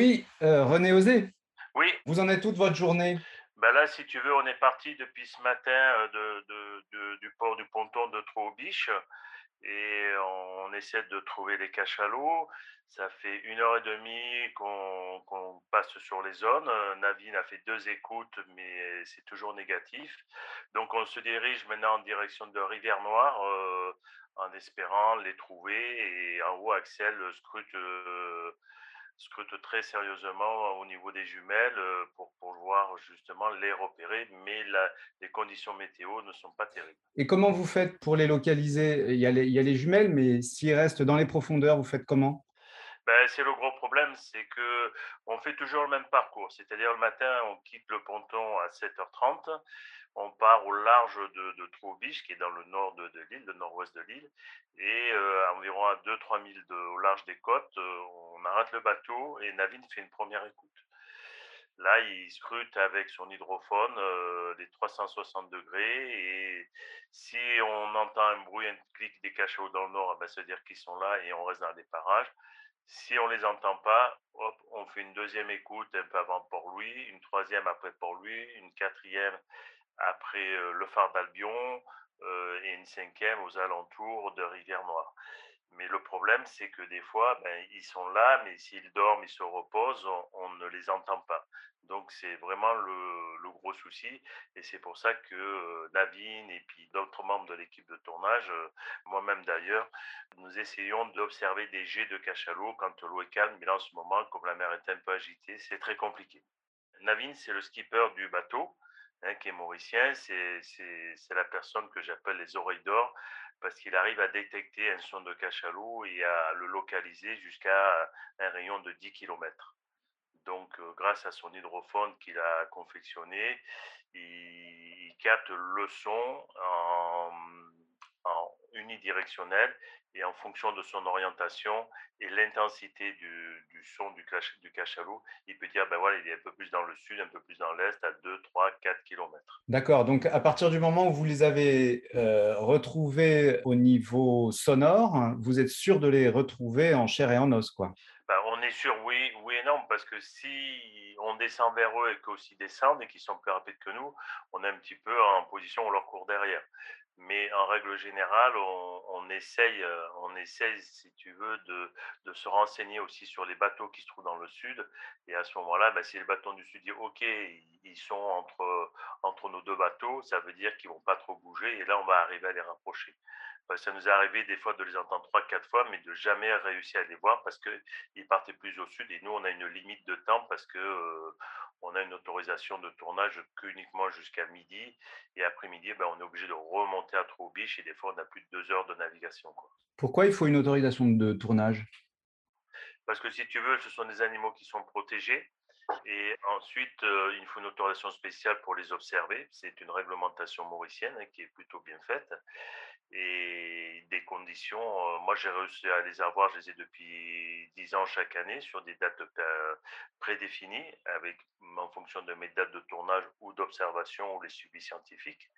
Oui, euh, René Osé, Oui, vous en êtes toute votre journée? bah là, si tu veux, on est parti depuis ce matin euh, de, de- de- du port du ponton de Trou-aux-Biches et on essaie de trouver les cachalots. Ça fait une heure et demie qu'on passe sur les zones. Navine a fait deux écoutes, mais c'est toujours négatif. Donc on se dirige maintenant en direction de Rivière-Noire euh, en espérant les trouver. Et en haut, Axel scrute. euh, scrute très sérieusement au niveau des jumelles euh, pour pouvoir justement les repérer, mais la- les conditions météo ne sont pas terribles. Et comment vous faites pour les localiser? Il y a les, il y a les jumelles, mais s'ils restent dans les profondeurs, vous faites comment? Ben, c'est le gros problème, c'est que on fait toujours le même parcours, c'est-à-dire le matin, on quitte le ponton à 7h30, on part au large de, de Troubiche, qui est dans le nord de, l'île, le nord-ouest de l'île, et euh, à environ à 2-3 milles de- au large des côtes, euh, on arrête le bateau et Navine fait une première écoute. Là, il scrute avec son hydrophone euh, les 360 degrés et si on entend un bruit, un clic des cachalots dans le nord, eh ben, ça veut dire qu'ils sont là et on reste dans les parages. Si on les entend pas, hop, on fait une deuxième écoute un peu avant Port-Louis, une troisième après Port-Louis, une quatrième après euh, le phare d'Albion euh, et une cinquième aux alentours de Rivière-Noire. Mais le problème, c'est que des fois, ben, ils sont là, mais s'ils dorment, ils se reposent, on, ne les entend pas. Donc c'est vraiment le, gros souci. Et c'est pour ça que euh, Navine et puis d'autres membres de l'équipe de tournage, euh, moi-même d'ailleurs, nous essayons d'observer des jets de cachalot quand l'eau est calme. Mais là, en ce moment, comme la mer est un peu agitée, c'est très compliqué. Navine, c'est le skipper du bateau, hein, qui est mauricien. C'est la personne que j'appelle les oreilles d'or parce qu'il arrive à détecter un son de cachalot et à le localiser jusqu'à un rayon de 10 kilomètres. Donc, euh, grâce à son hydrophone qu'il a confectionné, il, capte le son en unidirectionnel et en fonction de son orientation et l'intensité du, du son du, cach- du cachalot, il peut dire, ben voilà, il est un peu plus dans le sud, un peu plus dans l'est, à 2, 3, 4 kilomètres. D'accord, donc à partir du moment où vous les avez euh, retrouvés au niveau sonore, vous êtes sûr de les retrouver en chair et en os, quoi? Ben, on est sûr, oui, oui parce que si on descend vers eux et qu'eux aussi descendent et qu'ils sont plus rapides que nous, on est un petit peu en position, on leur court derrière. Mais en règle générale, on, essaye, euh, on essaye, si tu veux, de, se renseigner aussi sur les bateaux qui se trouvent dans le sud. Et à ce moment-là, ben, si le bateau du sud dit OK, ils sont entre, entre nos deux bateaux, ça veut dire qu'ils vont pas trop bouger. Et là, on va arriver à les rapprocher. Ben, ça nous est arrivé des fois de les entendre trois, quatre fois, mais de jamais réussir à les voir parce qu'ils partaient plus au sud. Et nous, on a une limite de temps parce que euh, on a une autorisation de tournage qu'uniquement jusqu'à midi. Et après-midi, ben, on est obligé de remonter à Troubiche et des fois, on a plus de deux heures de navigation. Quoi. Pourquoi il faut une autorisation de tournage? Parce que si tu veux, ce sont des animaux qui sont protégés. Et ensuite, euh, il faut une autorisation spéciale pour les observer. C'est une réglementation mauricienne hein, qui est plutôt bien faite. Et des conditions, euh, moi j'ai réussi à les avoir, je les ai depuis 10 ans chaque année sur des dates euh, prédéfinies, avec, en fonction de mes dates de tournage ou d'observation ou les suivis scientifiques.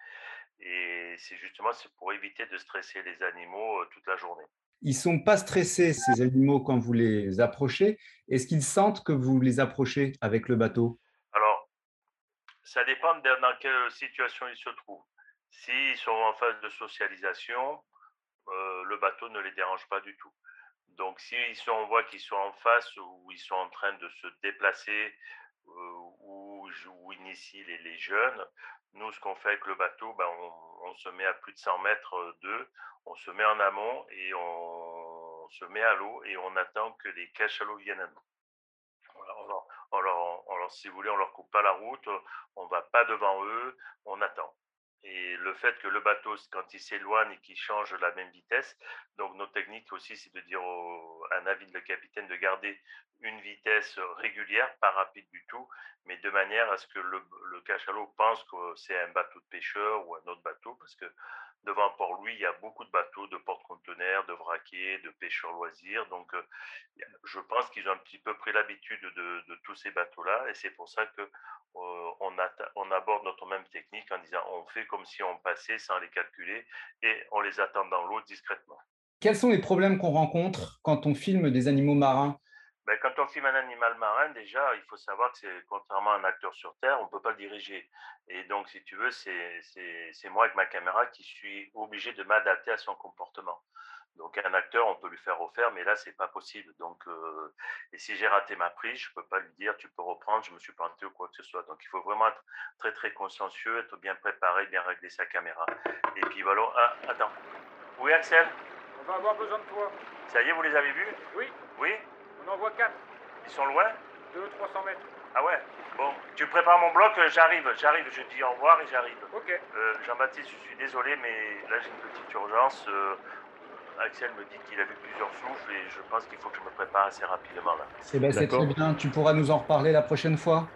Et c'est justement pour éviter de stresser les animaux euh, toute la journée. Ils sont pas stressés, ces animaux, quand vous les approchez. Est-ce qu'ils sentent que vous les approchez avec le bateau? Alors, Ça dépend dans quelle situation ils se trouvent. S'ils sont en phase de socialisation, euh, le bateau ne les dérange pas du tout. Donc, si sont, on voit qu'ils sont en face ou ils sont en train de se déplacer euh, ou, ou les, jeunes, nous, ce qu'on fait avec le bateau, ben, on, se met à plus de 100 mètres d'eux, on se met en amont et on, se met à l'eau et on attend que les cachalots viennent à nous. Voilà, on leur- si vous voulez, on leur coupe pas la route, on va pas devant eux, on attend. Et le fait que le bateau, quand il s'éloigne et qu'il change la même vitesse, donc notre technique aussi, c'est de dire à un avis de le capitaine de garder une vitesse régulière, pas rapide du tout, mais de manière à ce que le, cachalot pense que c'est un bateau de pêcheur ou un autre bateau, parce que devant Port-Louis, il y a beaucoup de bateaux de porte-conteneurs, de vraquiers, de pêcheurs loisirs, donc euh, je pense qu'ils ont un petit peu pris l'habitude de, de tous ces bateaux-là et c'est pour ça que on, atta- on aborde notre même technique en disant on fait comme si on passait sans les calculer et on les attend dans l'eau discrètement. Quels sont les problèmes qu'on rencontre quand on filme des animaux marins? ben, quand on filme un animal marin, déjà, il faut savoir que c'est contrairement à un acteur sur Terre, on ne peut pas le diriger. Et donc, si tu veux, c'est moi avec ma caméra qui suis obligé de m'adapter à son comportement. Donc, un acteur, on peut lui faire refaire, mais là, c'est pas possible. Donc, euh, et si j'ai raté ma prise, je peux pas lui dire, tu peux reprendre, je me suis planté ou quoi que ce soit. Donc, il faut vraiment être très, très consciencieux, être bien préparé, bien régler sa caméra. Et puis, voilà. Ah, attends. Oui, Axel? On va avoir besoin de toi. Ça y est, vous les avez vus? Oui. Oui? On en voit quatre. Ils sont loin? 200-300 mètres. Ah ouais? Bon, tu prépares mon bloc, euh, j'arrive, j'arrive, je dis au revoir et j'arrive. Ok. Euh, Jean-Baptiste, je suis désolé, mais là j'ai une petite urgence. Euh, Axel me dit qu'il a vu plusieurs souffles et je pense qu'il faut que je me prépare assez rapidement là. C'est ben, très bien, tu pourras nous en reparler la prochaine fois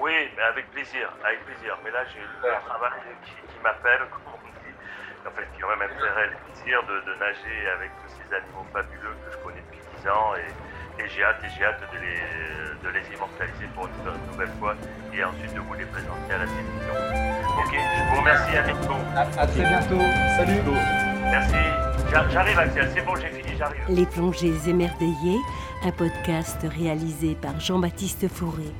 Oui, mais avec plaisir, avec plaisir. Mais là j'ai le travail qui, qui m'appelle, comme on dit. En fait, qui aurait même fait le plaisir de, de, nager avec tous ces animaux fabuleux que je connais depuis 10 ans et, et j'ai hâte et j'ai hâte de les, de les immortaliser pour une, une, nouvelle fois et ensuite de vous les présenter à la télévision. Ok, je vous remercie à bientôt. À, à très bientôt. Salut. Merci. J'arrive, Axel, c'est bon, j'ai fini, j'arrive. Les plongées émerveillées, un podcast réalisé par Jean-Baptiste Fourré.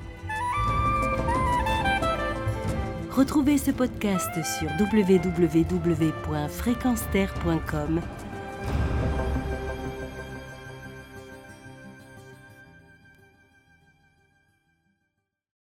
Retrouvez ce podcast sur www.fréquenceterre.com